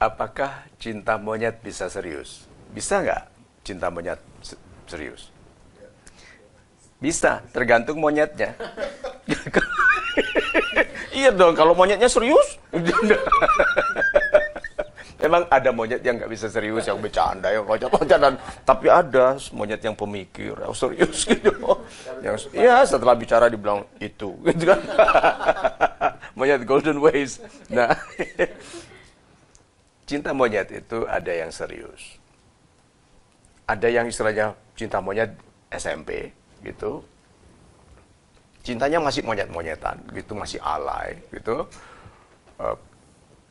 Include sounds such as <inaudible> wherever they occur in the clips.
Apakah cinta monyet bisa serius? Bisa nggak cinta monyet serius? Bisa, tergantung monyetnya. <laughs> iya dong, kalau monyetnya serius. <laughs> Memang ada monyet yang nggak bisa serius, yang bercanda, yang kocak-kocak dan tapi ada monyet yang pemikir, yang serius <laughs> gitu. Yang ya setelah bicara dibilang itu, gitu kan. monyet golden ways. Nah, cinta monyet itu ada yang serius. Ada yang istilahnya cinta monyet SMP gitu. Cintanya masih monyet-monyetan gitu, masih alay gitu. Uh,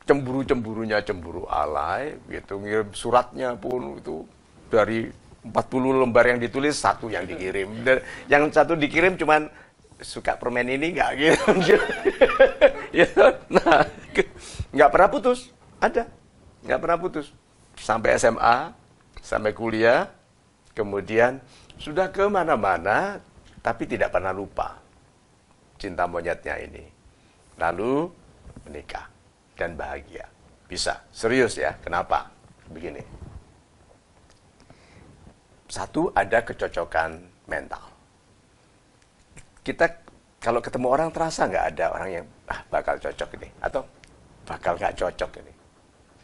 cemburu-cemburunya cemburu alay gitu ngirim suratnya pun itu dari 40 lembar yang ditulis satu yang dikirim dan yang satu dikirim cuman suka permen ini nggak <laughs> gitu nah nggak pernah putus ada nggak pernah putus sampai SMA sampai kuliah kemudian sudah ke mana-mana tapi tidak pernah lupa cinta monyetnya ini lalu menikah dan bahagia. Bisa, serius ya. Kenapa? Begini. Satu, ada kecocokan mental. Kita kalau ketemu orang terasa nggak ada orang yang ah bakal cocok ini atau bakal nggak cocok ini.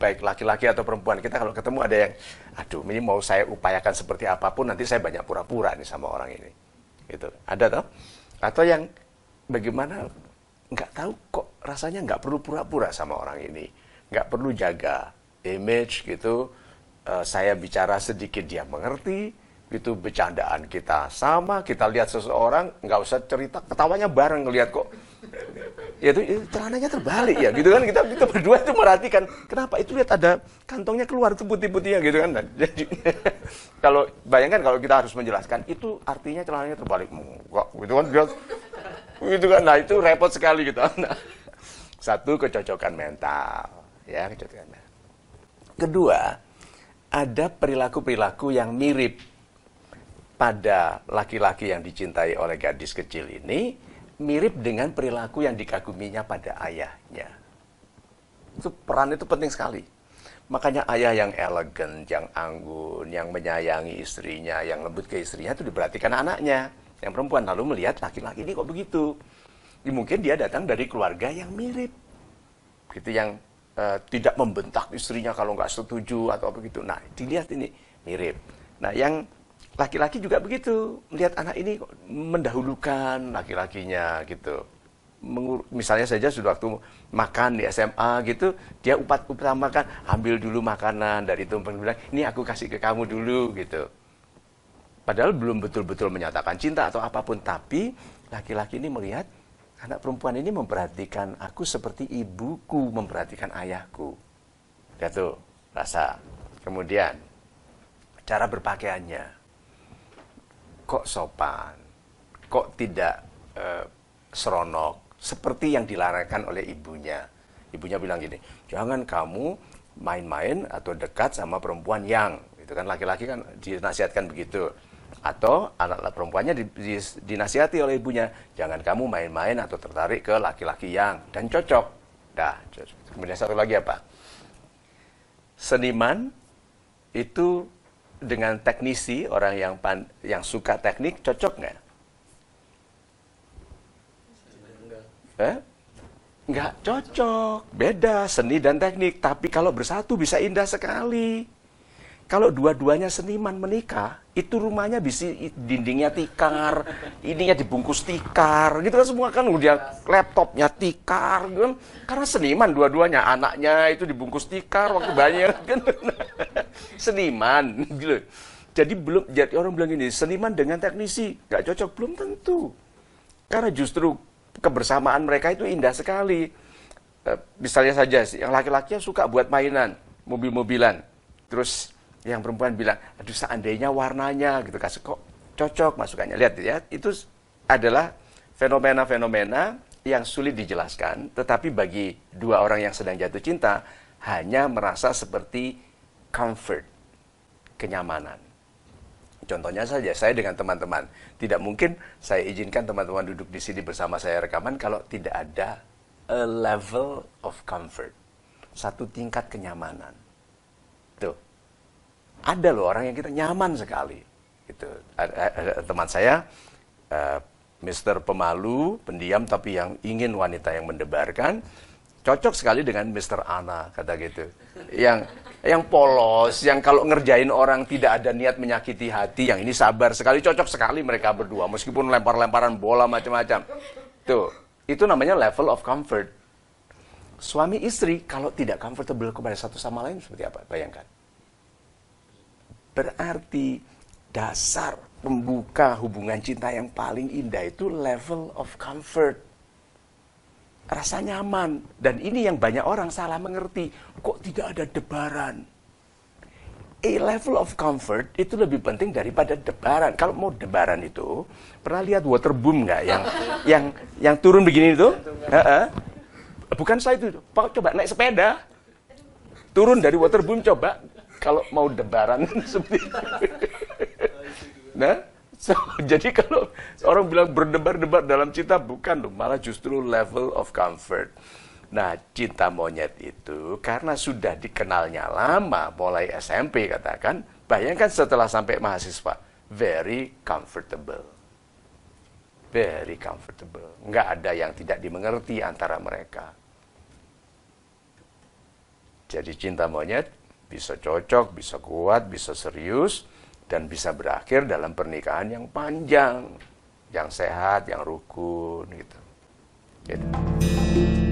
Baik laki-laki atau perempuan kita kalau ketemu ada yang aduh ini mau saya upayakan seperti apa pun nanti saya banyak pura-pura nih sama orang ini. Itu ada toh? Atau yang bagaimana nggak tahu kok rasanya nggak perlu pura-pura sama orang ini, nggak perlu jaga image gitu. Uh, saya bicara sedikit dia mengerti, gitu bercandaan kita sama, kita lihat seseorang nggak usah cerita, ketawanya bareng ngelihat kok. Ya itu, itu celananya terbalik ya, gitu kan kita kita berdua itu merhatikan kenapa itu lihat ada kantongnya keluar tuh putih-putihnya gitu kan. Jadi <laughs> kalau bayangkan kalau kita harus menjelaskan itu artinya celananya terbalik, enggak gitu kan dia gitu kan. Nah itu repot sekali gitu. <laughs> Nah, satu kecocokan mental, ya kecocokan mental. Kedua, ada perilaku-perilaku yang mirip pada laki-laki yang dicintai oleh gadis kecil ini, mirip dengan perilaku yang dikaguminya pada ayahnya. Itu peran itu penting sekali. Makanya ayah yang elegan, yang anggun, yang menyayangi istrinya, yang lembut ke istrinya itu diperhatikan anaknya. Yang perempuan lalu melihat laki-laki ini kok begitu mungkin dia datang dari keluarga yang mirip gitu yang uh, tidak membentak istrinya kalau nggak setuju atau begitu nah dilihat ini mirip nah yang laki-laki juga begitu melihat anak ini mendahulukan laki-lakinya gitu Mengur misalnya saja sudah waktu makan di SMA gitu dia upat utamakan ambil dulu makanan dari tumpeng bilang ini aku kasih ke kamu dulu gitu padahal belum betul-betul menyatakan cinta atau apa pun tapi laki-laki ini melihat Anak perempuan ini memperhatikan aku seperti ibuku memperhatikan ayahku. Ya tuh, rasa. Kemudian, cara berpakaiannya. Kok sopan? Kok tidak uh, seronok? Seperti yang dilarangkan oleh ibunya. Ibunya bilang gini, jangan kamu main-main atau dekat sama perempuan yang. Itu kan laki-laki kan dinasihatkan begitu atau anak perempuannya di, di, dinasihati oleh ibunya jangan kamu main-main atau tertarik ke laki-laki yang dan cocok dah kemudian satu lagi apa seniman itu dengan teknisi orang yang pan, yang suka teknik cocok nggak? Eh nggak cocok. Beda seni dan teknik. Tapi kalau bersatu bisa indah sekali. Kalau dua-duanya seniman menikah, itu rumahnya bisa dindingnya tikar, ininya dibungkus tikar, gitu kan semua kan udah laptopnya tikar, gitu kan. Karena seniman dua-duanya, anaknya itu dibungkus tikar waktu banyak kan. <laughs> seniman, <laughs> gitu. Jadi belum jadi orang bilang ini seniman dengan teknisi nggak cocok belum tentu. Karena justru kebersamaan mereka itu indah sekali. Eh, misalnya saja yang laki-lakinya suka buat mainan, mobil-mobilan. Terus yang perempuan bilang, aduh seandainya warnanya gitu kasih kok cocok masukannya. Lihat ya, itu adalah fenomena-fenomena yang sulit dijelaskan, tetapi bagi dua orang yang sedang jatuh cinta hanya merasa seperti comfort, kenyamanan. Contohnya saja, saya dengan teman-teman, tidak mungkin saya izinkan teman-teman duduk di sini bersama saya rekaman kalau tidak ada a level of comfort. satu tingkat kenyamanan. Tuh. Ada loh orang yang kita nyaman sekali. Itu teman saya uh, Mr. Pemalu, pendiam tapi yang ingin wanita yang mendebarkan, cocok sekali dengan Mr. Ana kata gitu. Yang yang polos, yang kalau ngerjain orang tidak ada niat menyakiti hati, yang ini sabar sekali, cocok sekali mereka berdua meskipun lempar-lemparan bola macam-macam. Tuh, itu namanya level of comfort. Suami istri kalau tidak comfortable kepada satu sama lain seperti apa? Bayangkan. Berarti dasar pembuka hubungan cinta yang paling indah itu level of comfort rasa nyaman. Dan ini yang banyak orang salah mengerti. Kok tidak ada debaran? A level of comfort itu lebih penting daripada debaran. Kalau mau debaran itu, pernah lihat waterboom nggak? Yang <laughs> yang yang turun begini itu? Bukan saya itu. Coba naik sepeda. Turun dari waterboom coba. Kalau mau debaran <laughs> seperti Nah, So, <laughs> jadi kalau orang bilang berdebar-debar dalam cinta, bukan loh, malah justru level of comfort. Nah, cinta monyet itu karena sudah dikenalnya lama, mulai SMP katakan, bayangkan setelah sampai mahasiswa, very comfortable. Very comfortable. Nggak ada yang tidak dimengerti antara mereka. Jadi cinta monyet bisa cocok, bisa kuat, bisa serius, dan bisa berakhir dalam pernikahan yang panjang, yang sehat, yang rukun gitu. gitu.